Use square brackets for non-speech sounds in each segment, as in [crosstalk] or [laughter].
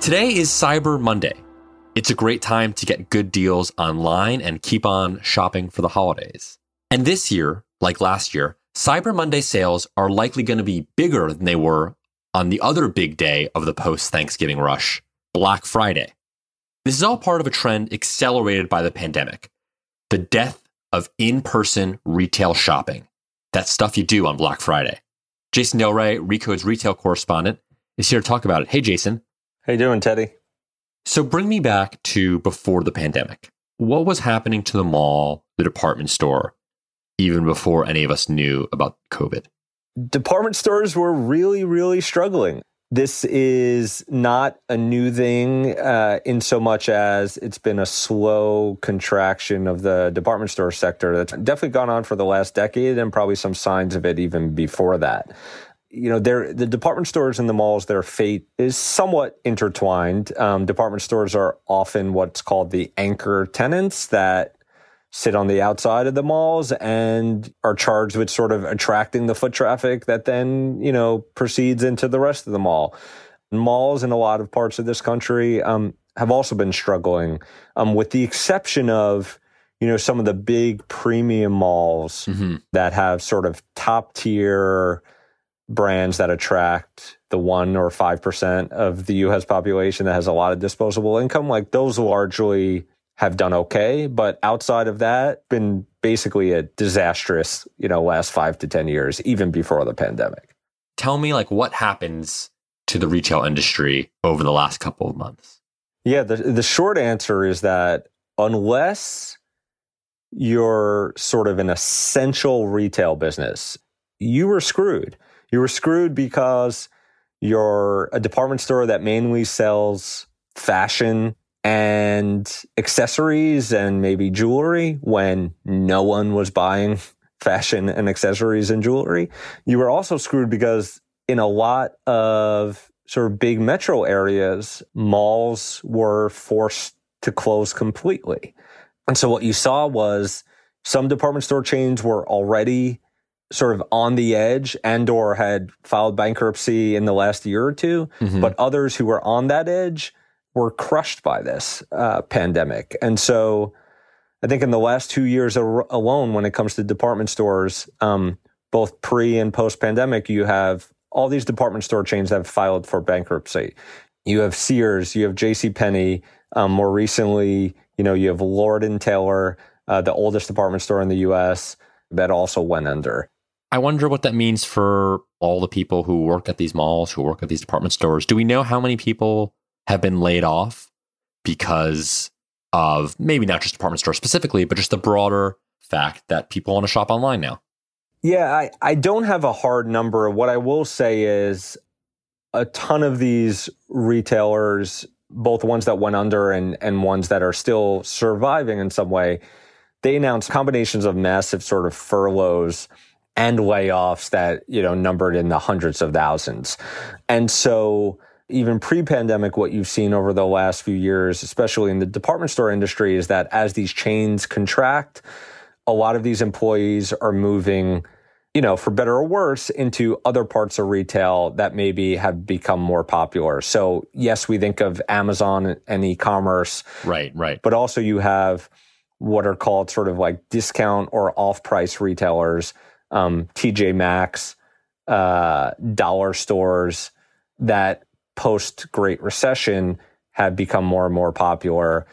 Today is Cyber Monday. It's a great time to get good deals online and keep on shopping for the holidays. And this year, like last year, Cyber Monday sales are likely going to be bigger than they were on the other big day of the post Thanksgiving rush, Black Friday. This is all part of a trend accelerated by the pandemic the death of in person retail shopping. That stuff you do on Black Friday. Jason Del Rey, Recode's retail correspondent, is here to talk about it. Hey, Jason. How you doing, Teddy? So bring me back to before the pandemic. What was happening to the mall, the department store, even before any of us knew about COVID? Department stores were really, really struggling. This is not a new thing uh, in so much as it's been a slow contraction of the department store sector that's definitely gone on for the last decade and probably some signs of it even before that you know, the department stores and the malls, their fate is somewhat intertwined. Um, department stores are often what's called the anchor tenants that sit on the outside of the malls and are charged with sort of attracting the foot traffic that then, you know, proceeds into the rest of the mall. Malls in a lot of parts of this country um, have also been struggling, um, with the exception of, you know, some of the big premium malls mm-hmm. that have sort of top tier brands that attract the one or 5% of the US population that has a lot of disposable income, like those largely have done okay. But outside of that, been basically a disastrous, you know, last five to 10 years, even before the pandemic. Tell me, like, what happens to the retail industry over the last couple of months? Yeah, the, the short answer is that unless you're sort of an essential retail business, you were screwed. You were screwed because you're a department store that mainly sells fashion and accessories and maybe jewelry when no one was buying [laughs] fashion and accessories and jewelry. You were also screwed because in a lot of sort of big metro areas, malls were forced to close completely. And so what you saw was some department store chains were already sort of on the edge and or had filed bankruptcy in the last year or 2 mm-hmm. but others who were on that edge were crushed by this uh, pandemic. And so i think in the last two years alone when it comes to department stores um, both pre and post pandemic you have all these department store chains that have filed for bankruptcy. You have sears you have jc penney um, more recently you know you have lord and taylor uh, the oldest department store in the us that also went under I wonder what that means for all the people who work at these malls, who work at these department stores. Do we know how many people have been laid off because of maybe not just department stores specifically, but just the broader fact that people want to shop online now? Yeah, I, I don't have a hard number. What I will say is a ton of these retailers, both ones that went under and, and ones that are still surviving in some way, they announced combinations of massive sort of furloughs and layoffs that, you know, numbered in the hundreds of thousands. And so even pre-pandemic, what you've seen over the last few years, especially in the department store industry, is that as these chains contract, a lot of these employees are moving, you know, for better or worse, into other parts of retail that maybe have become more popular. So yes, we think of Amazon and e-commerce. Right, right. But also you have what are called sort of like discount or off-price retailers um, TJ Maxx, uh, dollar stores that post Great Recession have become more and more popular,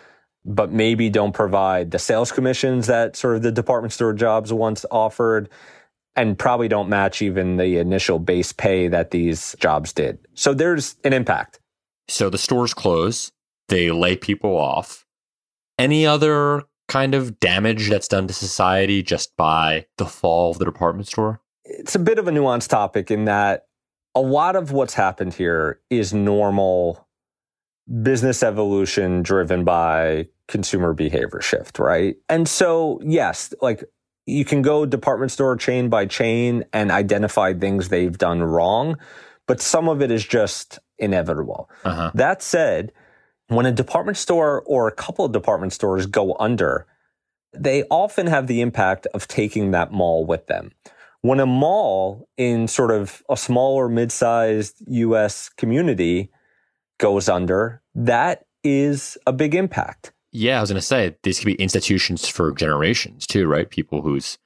but maybe don't provide the sales commissions that sort of the department store jobs once offered and probably don't match even the initial base pay that these jobs did. So there's an impact. So the stores close, they lay people off. Any other kind of damage that's done to society just by the fall of the department store? It's a bit of a nuanced topic in that a lot of what's happened here is normal business evolution driven by consumer behavior shift, right? And so, yes, like you can go department store chain by chain and identify things they've done wrong, but some of it is just inevitable. Uh-huh. That said, when a department store or a couple of department stores go under, they often have the impact of taking that mall with them. when a mall in sort of a smaller mid-sized US community goes under, that is a big impact. Yeah, I was going to say these could be institutions for generations too, right? People whose,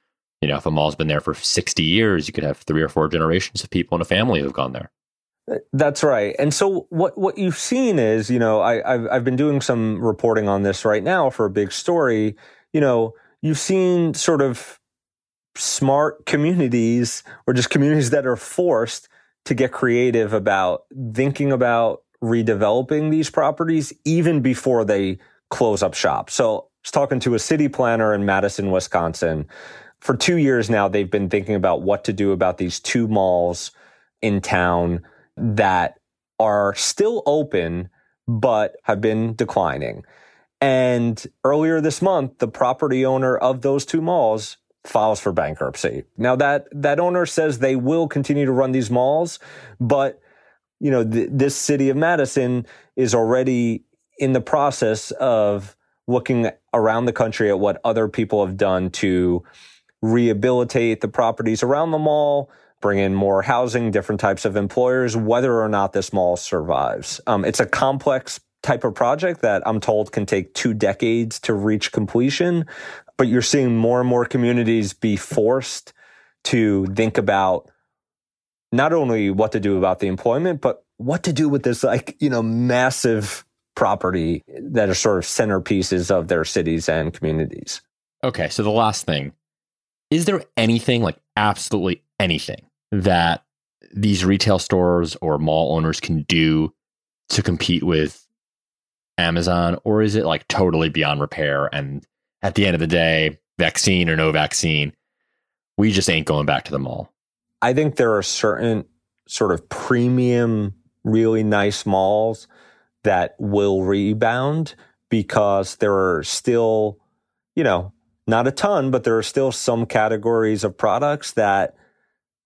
you know, if a mall's been there for 60 years, you could have three or four generations of people in a family who've gone there. That's right. And so what what you've seen is, you know, I, I've I've been doing some reporting on this right now for a big story. You know, you've seen sort of smart communities or just communities that are forced to get creative about thinking about redeveloping these properties even before they close up shop. So I was talking to a city planner in Madison, Wisconsin. For two years now, they've been thinking about what to do about these two malls in town that are still open, but have been declining. And earlier this month, the property owner of those two malls files for bankruptcy. Now that that owner says they will continue to run these malls, but you know, th- this city of Madison is already in the process of looking around the country at what other people have done to rehabilitate the properties around the mall, bring in more housing, different types of employers, whether or not this mall survives. Um, it's a complex type of project that I'm told can take two decades to reach completion. But you're seeing more and more communities be forced to think about not only what to do about the employment, but what to do with this, like, you know, massive property that are sort of centerpieces of their cities and communities. Okay. So the last thing is there anything like absolutely anything that these retail stores or mall owners can do to compete with Amazon, or is it like totally beyond repair? And at the end of the day, vaccine or no vaccine, we just ain't going back to the mall. I think there are certain sort of premium, really nice malls that will rebound because there are still, you know, not a ton, but there are still some categories of products that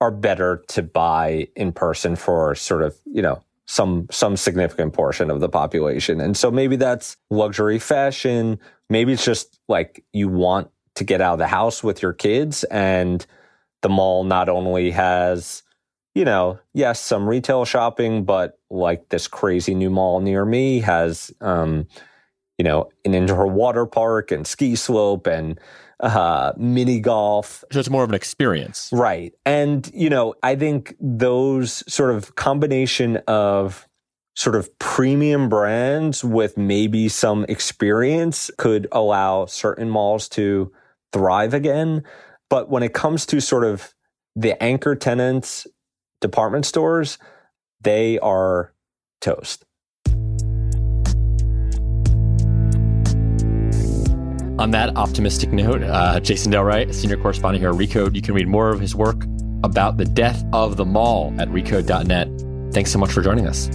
are better to buy in person for sort of, you know, some some significant portion of the population. And so maybe that's luxury fashion, maybe it's just like you want to get out of the house with your kids and the mall not only has you know, yes, some retail shopping, but like this crazy new mall near me has, um, you know, an indoor water park and ski slope and uh, mini golf. So it's more of an experience. Right. And, you know, I think those sort of combination of sort of premium brands with maybe some experience could allow certain malls to thrive again. But when it comes to sort of the anchor tenants, department stores, they are toast. On that optimistic note, uh, Jason Del Rey, senior correspondent here at Recode, you can read more of his work about the death of the mall at recode.net. Thanks so much for joining us.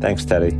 Thanks, Teddy.